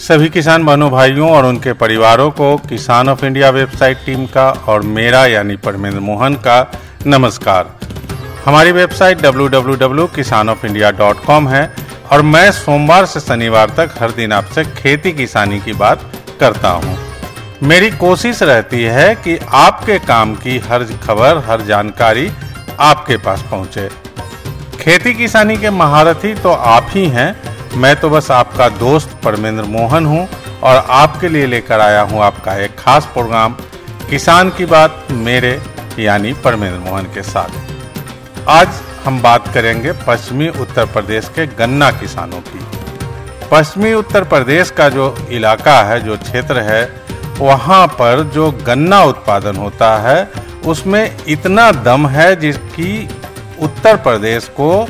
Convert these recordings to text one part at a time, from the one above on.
सभी किसान बहनों, भाइयों और उनके परिवारों को किसान ऑफ़ इंडिया वेबसाइट टीम का और मेरा यानी परमेंद्र मोहन का नमस्कार। हमारी वेबसाइट www.kisanofindia.com है और मैं सोमवार से शनिवार तक हर दिन आपसे खेती किसानी की बात करता हूँ। मेरी कोशिश रहती है कि आपके काम की हर खबर, हर जानकारी आपके पास पहुँचे। खेती किसानी के महारथी तो आप ही हैं मैं तो बस आपका दोस्त परमेंद्र मोहन हूँ और आपके लिए लेकर आया हूँ आपका एक खास प्रोग्राम, किसान की बात मेरे, यानी परमेंद्र मोहन के साथ। आज हम बात करेंगे पश्चिमी उत्तर प्रदेश के गन्ना किसानों की। पश्चिमी उत्तर प्रदेश का जो इलाका है, जो क्षेत्र है, वहाँ पर जो गन्ना उत्पादन होता है, उसमें इतना दम है जिसकी उत्तर प्रदेश को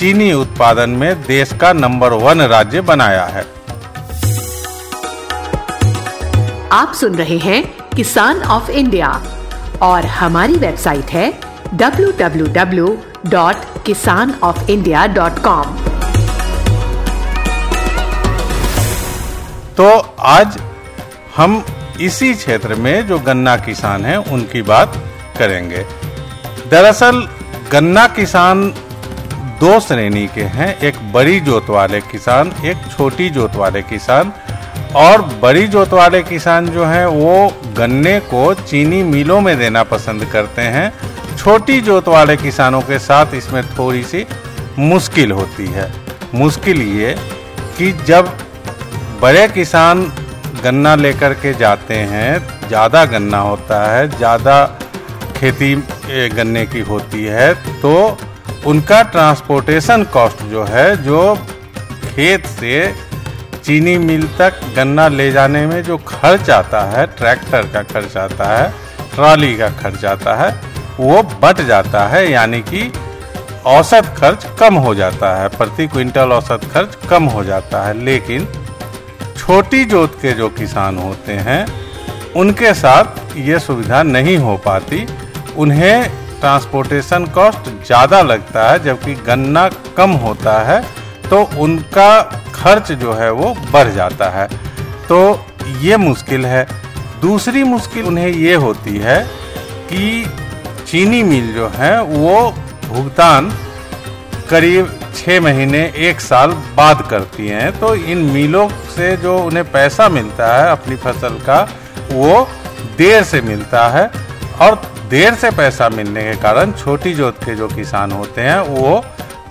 चीनी उत्पादन में देश का नंबर वन राज्य बनाया है। आप सुन रहे हैं किसान ऑफ़ इंडिया और हमारी वेबसाइट है www.kisanofindia.com तो आज हम इसी क्षेत्र में जो गन्ना किसान हैं उनकी बात करेंगे। दरअसल गन्ना किसान दो श्रेणी के हैं, एक बड़ी जोत वाले किसान, एक छोटी जोत वाले किसान। और बड़ी जोत वाले किसान जो हैं, वो गन्ने को चीनी मिलों में देना पसंद करते हैं। छोटी जोत वाले किसानों के साथ इसमें थोड़ी सी मुश्किल होती है। मुश्किल ये कि जब बड़े किसान गन्ना लेकर के जाते हैं, ज़्यादा गन्ना होता है, ज़्यादा खेती गन्ने की होती है तो उनका ट्रांसपोर्टेशन कॉस्ट जो है, जो खेत से चीनी मिल तक गन्ना ले जाने में जो खर्च आता है ट्रैक्टर का खर्च आता है, ट्रॉली का खर्च आता है, वो बट जाता है, यानी कि औसत खर्च कम हो जाता है, प्रति क्विंटल औसत खर्च कम हो जाता है। लेकिन छोटी जोत के जो किसान होते हैं, उनके साथ ये सुविधा नहीं हो पाती। उन्हें ट्रांसपोर्टेशन कॉस्ट ज़्यादा लगता है, जबकि गन्ना कम होता है तो उनका खर्च जो है वो बढ़ जाता है। तो ये मुश्किल है। दूसरी मुश्किल उन्हें ये होती है कि चीनी मिल जो है, वो भुगतान करीब छः महीने, एक साल बाद करती हैं। तो इन मिलों से जो उन्हें पैसा मिलता है अपनी फ़सल का, वो देर से मिलता है और देर से पैसा मिलने के कारण छोटी जोत के जो किसान होते हैं, वो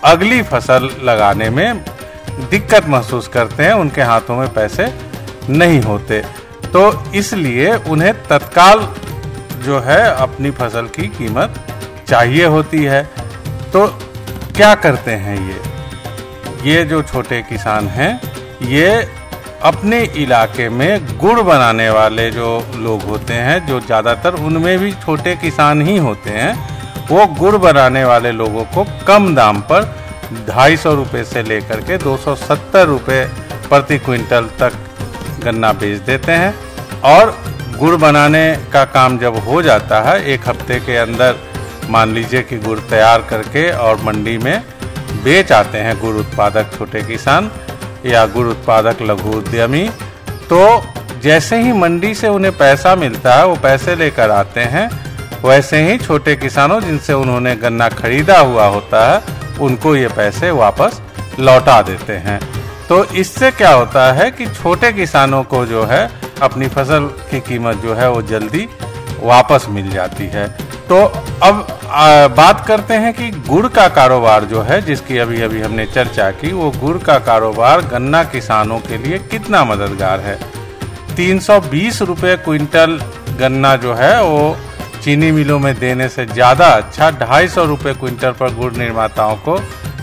अगली फ़सल लगाने में दिक्कत महसूस करते हैं, उनके हाथों में पैसे नहीं होते। तो इसलिए उन्हें तत्काल जो है अपनी फ़सल की कीमत चाहिए होती है। तो क्या करते हैं ये? ये जो छोटे किसान हैं, ये अपने इलाके में गुड़ बनाने वाले जो लोग होते हैं, जो ज़्यादातर उनमें भी छोटे किसान ही होते हैं, वो गुड़ बनाने वाले लोगों को कम दाम पर ढाई सौ रुपये से लेकर के दो सौ सत्तर रुपये प्रति क्विंटल तक गन्ना बेच देते हैं। और गुड़ बनाने का काम जब हो जाता है, एक हफ़्ते के अंदर मान लीजिए कि गुड़ तैयार करके और मंडी में बेच आते हैं गुड़ उत्पादक छोटे किसान या गुड़ उत्पादक लघु उद्यमी। तो जैसे ही मंडी से उन्हें पैसा मिलता है, वो पैसे लेकर आते हैं। वैसे ही छोटे किसानों जिनसे उन्होंने गन्ना खरीदा हुआ होता है, उनको ये पैसे वापस लौटा देते हैं। तो इससे क्या होता है कि छोटे किसानों को जो है, अपनी फ़सल की कीमत जो है, वो जल्दी वापस मिल जाती है। तो अब आ, बात करते हैं कि गुड़ का कारोबार जो है जिसकी अभी अभी हमने चर्चा की वो गुड़ का कारोबार गन्ना किसानों के लिए कितना मददगार है? 320 रुपए क्विंटल गन्ना जो है वो चीनी मिलों में देने से ज़्यादा अच्छा ढाई सौ रुपये क्विंटल पर गुड़ निर्माताओं को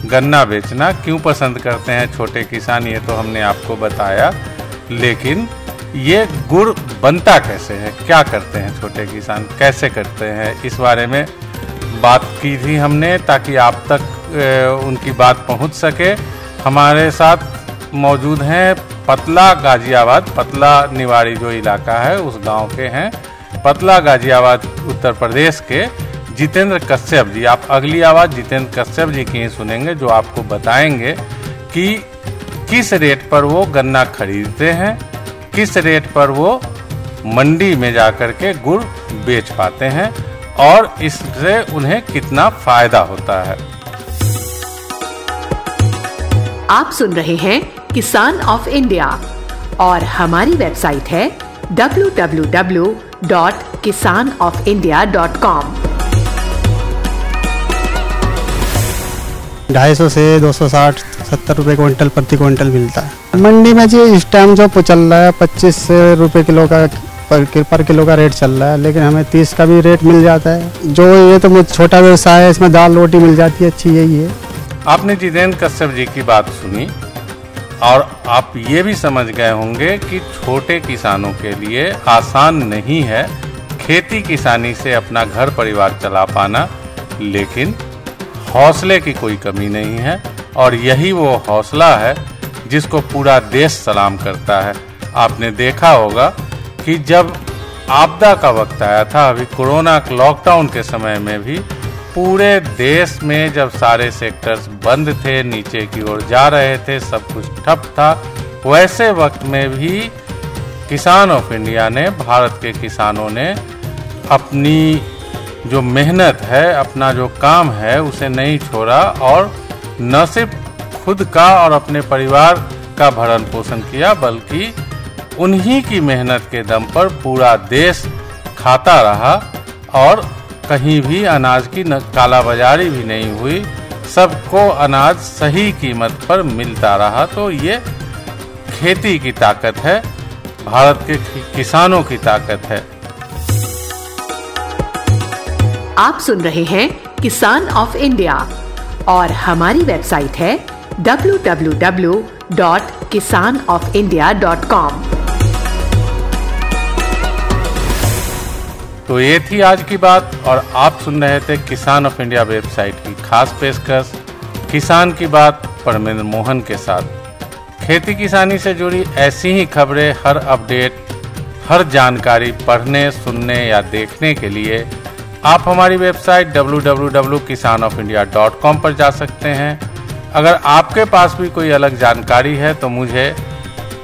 गन्ना बेचना क्यों पसंद करते हैं छोटे किसान ये तो हमने आपको बताया। लेकिन ये गुड़ बनता कैसे है? क्या करते हैं छोटे किसान? कैसे करते हैं? इस बारे में बात की थी हमने ताकि आप तक उनकी बात पहुँच सके। हमारे साथ मौजूद हैं पतला गाजियाबाद, पतला निवाड़ी जो इलाका है, उस गाँव के हैं। पतला गाजियाबाद, उत्तर प्रदेश के जितेंद्र कश्यप जी। आप अगली आवाज़ जितेंद्र कश्यप जी की ही सुनेंगे, जो आपको बताएँगे कि किस रेट पर वो गन्ना खरीदते हैं, किस रेट पर वो मंडी में जाकर के गुड़ बेच पाते हैं। और इससे उन्हें कितना फ़ायदा होता है। आप सुन रहे हैं किसान ऑफ़ इंडिया और हमारी वेबसाइट है www.kisanofindia.com ढाई सौ से दो सौ साठ सत्तर रुपये क्विंटल प्रति क्विंटल मिलता है। मंडी में जी इस टाइम जो चल रहा है पच्चीस रुपये किलो का पर, किलो का रेट चल रहा है लेकिन हमें तीस का भी रेट मिल जाता है। जो ये तो मुझे छोटा व्यवसाय है इसमें दाल रोटी मिल जाती है अच्छी यही है। आपने जितेंद्र कश्यप जी की बात सुनी और आप ये भी समझ गए होंगे कि छोटे किसानों के लिए आसान नहीं है खेती किसानी से अपना घर परिवार चला पाना लेकिन हौसले की कोई कमी नहीं है और यही वो हौसला है जिसको पूरा देश सलाम करता है। आपने देखा होगा कि जब आपदा का वक्त आया था, अभी कोरोना लॉकडाउन के समय में भी पूरे देश में जब सारे सेक्टर्स बंद थे, नीचे की ओर जा रहे थे, सब कुछ ठप था, वैसे वक्त में भी किसान ऑफ़ इंडिया ने, भारत के किसानों ने अपनी जो मेहनत है, अपना जो काम है, उसे नहीं छोड़ा और न सिर्फ़ खुद का और अपने परिवार का भरण पोषण किया, बल्कि उन्हीं की मेहनत के दम पर पूरा देश खाता रहा और कहीं भी अनाज की काला बाजारी भी नहीं हुई। सबको अनाज सही कीमत पर मिलता रहा। तो ये खेती की ताकत है, भारत के किसानों की ताकत है। आप सुन रहे हैं किसान ऑफ़ इंडिया और हमारी वेबसाइट है www.kisanofindia.com तो ये थी आज की बात, और आप सुन रहे थे किसान ऑफ़ इंडिया वेबसाइट की खास पेशकश, किसान की बात परमेंद्र मोहन के साथ। खेती किसानी से जुड़ी ऐसी ही खबरें हर अपडेट, हर जानकारी पढ़ने, सुनने या देखने के लिए आप हमारी वेबसाइट www.kisanofindia.com पर जा सकते हैं। अगर आपके पास भी कोई अलग जानकारी है तो मुझे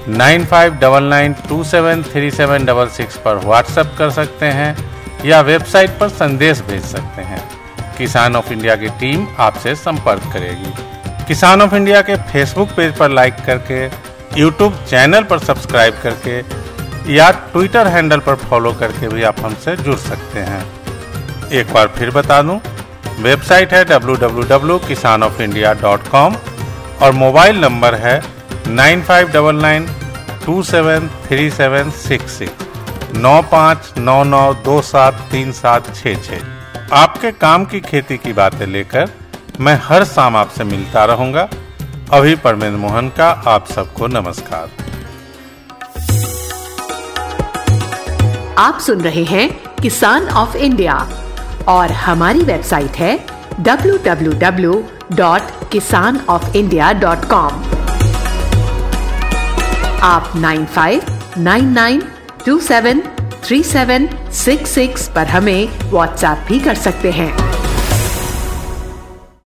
nine five double nine two seven three seven double six पर व्हाट्सएप कर सकते हैं या वेबसाइट पर संदेश भेज सकते हैं। किसान ऑफ़ इंडिया की टीम आपसे संपर्क करेगी। किसान ऑफ़ इंडिया के फेसबुक पेज पर लाइक करके, यूट्यूब चैनल पर सब्सक्राइब करके, या ट्विटर हैंडल पर फॉलो करके भी आप हमसे जुड़ सकते हैं। एक बार फिर बता दूँ, वेबसाइट है www.kisanofindia.com और मोबाइल नंबर है nine five double nine two seven three seven six six. नौ पाँच नौ नौ दो सात तीन सात छ छ आपके काम की खेती की बातें लेकर मैं हर शाम आपसे मिलता रहूँगा। अभी परमेंद्र मोहन का आप सबको नमस्कार। आप सुन रहे हैं किसान ऑफ़ इंडिया और हमारी वेबसाइट है www.kisanofindia.com आप 9599273766 पर हमें व्हाट्सएप भी कर सकते हैं।